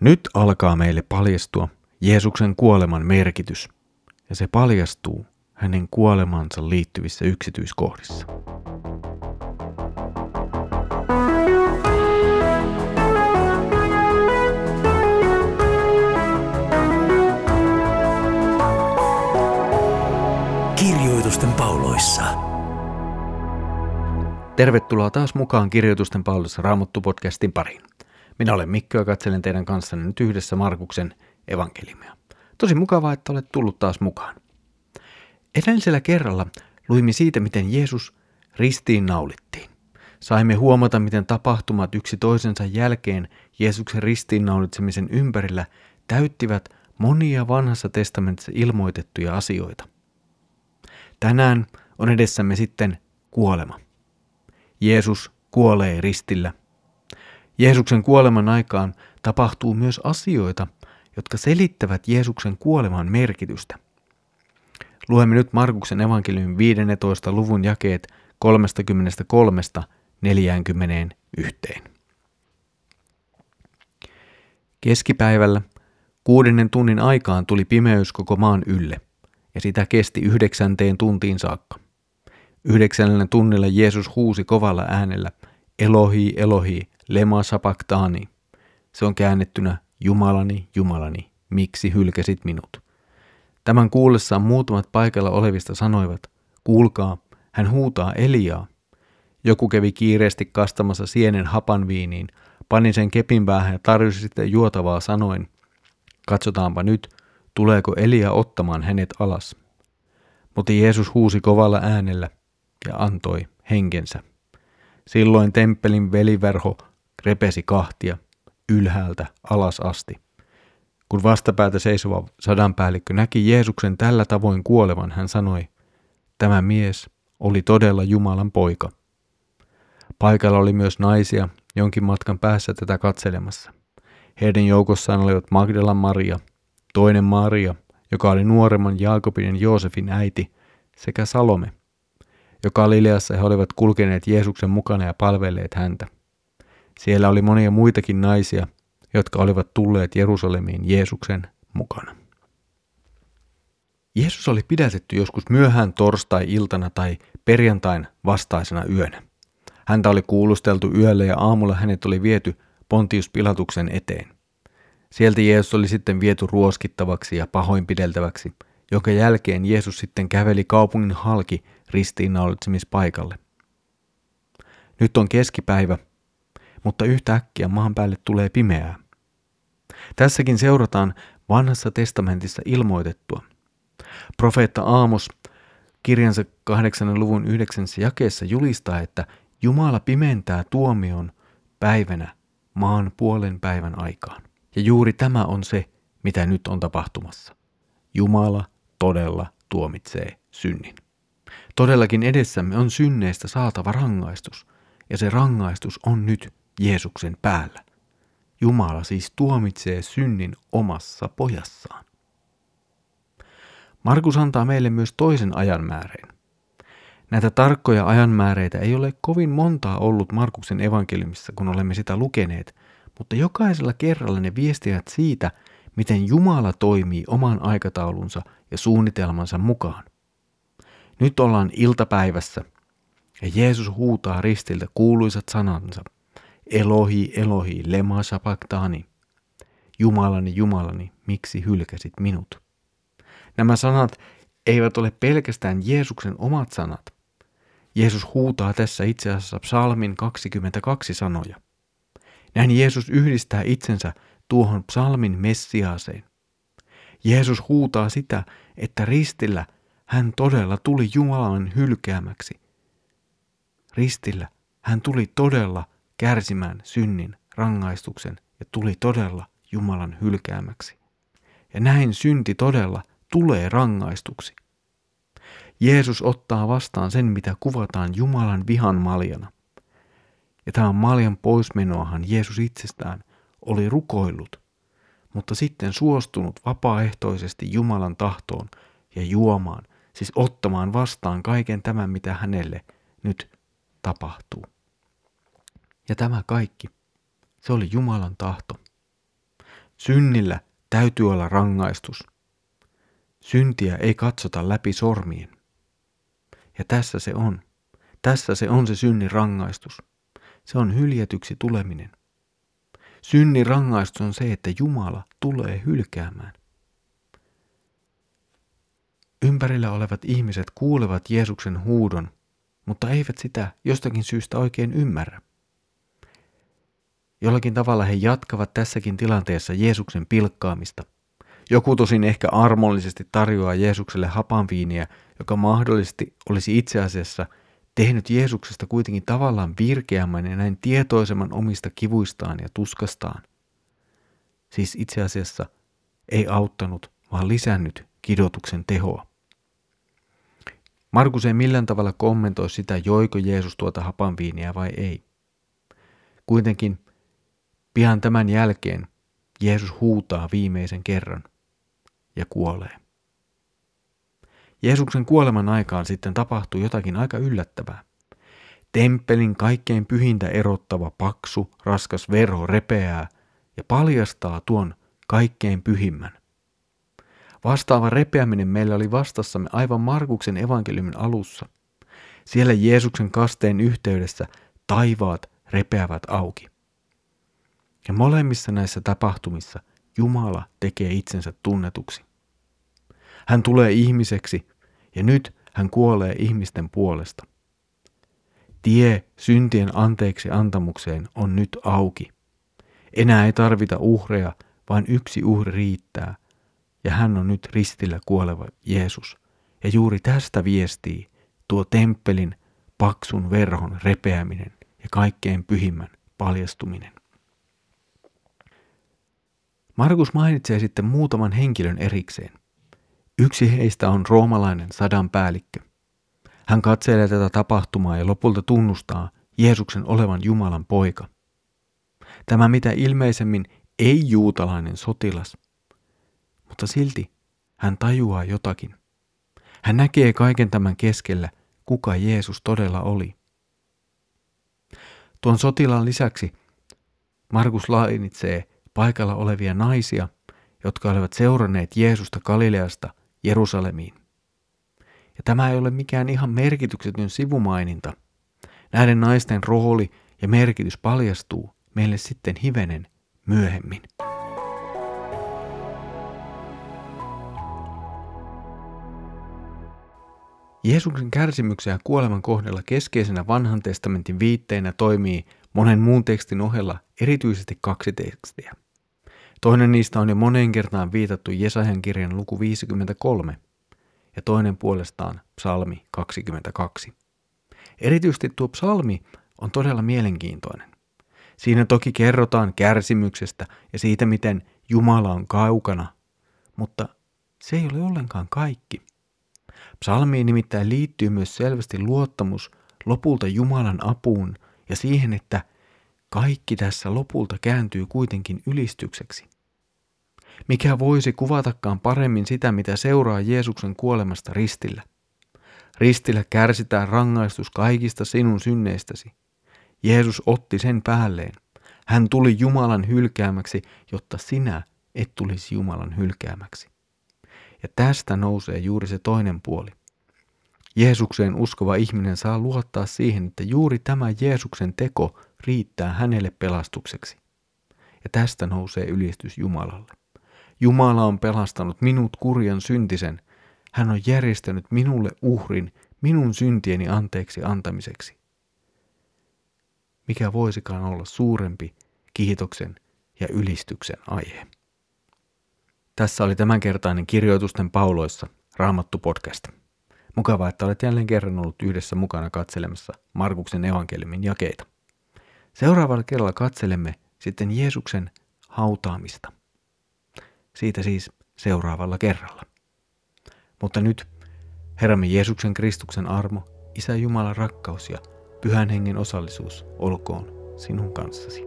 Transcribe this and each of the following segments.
Nyt alkaa meille paljastua Jeesuksen kuoleman merkitys, ja se paljastuu hänen kuolemansa liittyvissä yksityiskohdissa. Kirjoitusten pauloissa. Tervetuloa taas mukaan Kirjoitusten pauloissa Raamattu-podcastin pariin. Minä olen Mikko ja katselen teidän kanssanne nyt yhdessä Markuksen evankelimia. Tosi mukavaa, että olet tullut taas mukaan. Edellisellä kerralla luimme siitä, miten Jeesus ristiin naulittiin. Saimme huomata, miten tapahtumat yksi toisensa jälkeen Jeesuksen ristiinnaulitsemisen ympärillä täyttivät monia vanhassa testamentissa ilmoitettuja asioita. Tänään on edessämme sitten kuolema. Jeesus kuolee ristillä Jeesuksen kuoleman aikaan tapahtuu myös asioita, jotka selittävät Jeesuksen kuoleman merkitystä. Luemme nyt Markuksen evankeliumin 15. luvun jakeet 33-41. Keskipäivällä kuudennen tunnin aikaan tuli pimeys koko maan ylle, ja sitä kesti yhdeksänteen tuntiin saakka. Yhdeksännellä tunnilla Jeesus huusi kovalla äänellä, Elohi, Elohi, lema sabachthani. Se on käännettynä Jumalani, Jumalani, miksi hylkäsit minut? Tämän kuullessaan muutamat paikalla olevista sanoivat, kuulkaa, hän huutaa Eliaa. Joku kävi kiireesti kastamassa sienen hapan viiniin, pani sen kepin päähän ja tarjosi sitten juotavaa sanoen, katsotaanpa nyt, tuleeko Elia ottamaan hänet alas. Mutta Jeesus huusi kovalla äänellä ja antoi henkensä. Silloin temppelin veliverho repesi kahtia ylhäältä alas asti. Kun vastapäätä seisova sadanpäällikkö näki Jeesuksen tällä tavoin kuolevan, hän sanoi, tämä mies oli todella Jumalan poika. Paikalla oli myös naisia jonkin matkan päässä tätä katselemassa. Heidän joukossaan olivat Magdalan Maria, toinen Maria, joka oli nuoremman Jaakobin ja Joosefin äiti, sekä Salome, joka Galileassa he olivat kulkeneet Jeesuksen mukana ja palvelleet häntä. Siellä oli monia muitakin naisia, jotka olivat tulleet Jerusalemiin Jeesuksen mukana. Jeesus oli pidätetty joskus myöhään torstai-iltana tai perjantain vastaisena yönä. Häntä oli kuulusteltu yöllä ja aamulla hänet oli viety Pontius Pilatuksen eteen. Sieltä Jeesus oli sitten viety ruoskittavaksi ja pahoinpideltäväksi, jonka jälkeen Jeesus sitten käveli kaupungin halki ristiinnaulitsemispaikalle. Nyt on keskipäivä mutta yhtäkkiä maan päälle tulee pimeää. Tässäkin seurataan vanhassa testamentissa ilmoitettua. Profeetta Aamos kirjansa kahdeksannen luvun yhdeksännessä jakeessa julistaa, että Jumala pimentää tuomion päivänä maan puolen päivän aikaan. Ja juuri tämä on se, mitä nyt on tapahtumassa. Jumala todella tuomitsee synnin. Todellakin edessämme on synneistä saatava rangaistus, ja se rangaistus on nyt Jeesuksen päällä. Jumala siis tuomitsee synnin omassa pojassaan. Markus antaa meille myös toisen ajanmääreen. Näitä tarkkoja ajanmääreitä ei ole kovin montaa ollut Markuksen evankeliumissa, kun olemme sitä lukeneet, mutta jokaisella kerralla ne viestivät siitä, miten Jumala toimii oman aikataulunsa ja suunnitelmansa mukaan. Nyt ollaan iltapäivässä ja Jeesus huutaa ristiltä kuuluisat sanansa – Elohi, Elohi, lema sabachthani. Jumalani, Jumalani, miksi hylkäsit minut? Nämä sanat eivät ole pelkästään Jeesuksen omat sanat. Jeesus huutaa tässä itse asiassa psalmin 22 sanoja. Näin Jeesus yhdistää itsensä tuohon psalmin messiaaseen. Jeesus huutaa sitä, että ristillä hän todella tuli Jumalan hylkäämäksi. Ristillä hän tuli todella kärsimään synnin rangaistuksen ja tuli todella Jumalan hylkäämäksi. Ja näin synti todella tulee rangaistuksi. Jeesus ottaa vastaan sen, mitä kuvataan Jumalan vihan maljana. Ja tämän maljan poismenoahan Jeesus itsestään oli rukoillut, mutta sitten suostunut vapaaehtoisesti Jumalan tahtoon ja juomaan, siis ottamaan vastaan kaiken tämän, mitä hänelle nyt tapahtuu. Ja tämä kaikki, se oli Jumalan tahto. Synnillä täytyy olla rangaistus. Syntiä ei katsota läpi sormien. Ja tässä se on. Tässä se on se synnin rangaistus. Se on hyljetyksi tuleminen. Synnin rangaistus on se, että Jumala tulee hylkäämään. Ympärillä olevat ihmiset kuulevat Jeesuksen huudon, mutta eivät sitä jostakin syystä oikein ymmärrä. Jollakin tavalla he jatkavat tässäkin tilanteessa Jeesuksen pilkkaamista. Joku tosin ehkä armollisesti tarjoaa Jeesukselle hapanviiniä, joka mahdollisesti olisi itse asiassa tehnyt Jeesuksesta kuitenkin tavallaan virkeämmän ja näin tietoisemman omista kivuistaan ja tuskastaan. Siis itse asiassa ei auttanut, vaan lisännyt kidotuksen tehoa. Markus ei millään tavalla kommentoi sitä, joiko Jeesus tuota hapanviiniä vai ei. Kuitenkin pian tämän jälkeen Jeesus huutaa viimeisen kerran ja kuolee. Jeesuksen kuoleman aikaan sitten tapahtuu jotakin aika yllättävää. Temppelin kaikkein pyhintä erottava paksu, raskas verho repeää ja paljastaa tuon kaikkein pyhimmän. Vastaava repeäminen meillä oli vastassamme aivan Markuksen evankeliumin alussa. Siellä Jeesuksen kasteen yhteydessä taivaat repeävät auki. Ja molemmissa näissä tapahtumissa Jumala tekee itsensä tunnetuksi. Hän tulee ihmiseksi ja nyt hän kuolee ihmisten puolesta. Tie syntien anteeksi antamukseen on nyt auki. Enää ei tarvita uhreja, vain yksi uhri riittää, ja hän on nyt ristillä kuoleva Jeesus. Ja juuri tästä viestii tuo temppelin paksun verhon repeäminen ja kaikkein pyhimmän paljastuminen. Markus mainitsee sitten muutaman henkilön erikseen. Yksi heistä on roomalainen sadan päällikkö. Hän katselee tätä tapahtumaa ja lopulta tunnustaa Jeesuksen olevan Jumalan poika. Tämä mitä ilmeisemmin ei-juutalainen sotilas – mutta silti hän tajuaa jotakin. Hän näkee kaiken tämän keskellä, kuka Jeesus todella oli. Tuon sotilaan lisäksi Markus lainitsee paikalla olevia naisia, jotka olivat seuranneet Jeesusta Galileasta Jerusalemiin. Ja tämä ei ole mikään ihan merkityksetön sivumaininta. Näiden naisten rooli ja merkitys paljastuu meille sitten hivenen myöhemmin. Jeesuksen kärsimyksen ja kuoleman kohdalla keskeisenä vanhan testamentin viitteinä toimii monen muun tekstin ohella erityisesti kaksi tekstiä. Toinen niistä on jo moneen kertaan viitattu Jesajan kirjan luku 53 ja toinen puolestaan psalmi 22. Erityisesti tuo psalmi on todella mielenkiintoinen. Siinä toki kerrotaan kärsimyksestä ja siitä, miten Jumala on kaukana, mutta se ei ole ollenkaan kaikki. Psalmiin nimittäin liittyy myös selvästi luottamus lopulta Jumalan apuun ja siihen, että kaikki tässä lopulta kääntyy kuitenkin ylistykseksi. Mikä voisi kuvatakaan paremmin sitä, mitä seuraa Jeesuksen kuolemasta ristillä? Ristillä kärsitään rangaistus kaikista sinun synneistäsi. Jeesus otti sen päälleen. Hän tuli Jumalan hylkäämäksi, jotta sinä et tulisi Jumalan hylkäämäksi. Ja tästä nousee juuri se toinen puoli. Jeesukseen uskova ihminen saa luottaa siihen, että juuri tämä Jeesuksen teko riittää hänelle pelastukseksi. Ja tästä nousee ylistys Jumalalle. Jumala on pelastanut minut kurjan syntisen. Hän on järjestänyt minulle uhrin minun syntieni anteeksi antamiseksi. Mikä voisikaan olla suurempi kiitoksen ja ylistyksen aihe. Tässä oli tämänkertainen kirjoitusten pauloissa Raamattu podcast. Mukavaa, että olet jälleen kerran ollut yhdessä mukana katselemassa Markuksen evankeliumin jakeita. Seuraavalla kerralla katselemme sitten Jeesuksen hautaamista. Siitä siis seuraavalla kerralla. Mutta nyt Herramme Jeesuksen Kristuksen armo, Isä Jumalan rakkaus ja Pyhän Hengen osallisuus olkoon sinun kanssasi.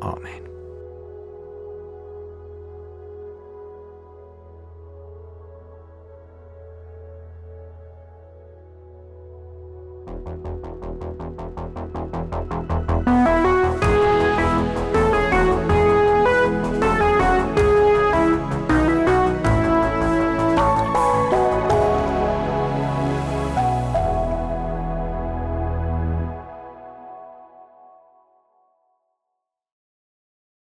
Amen.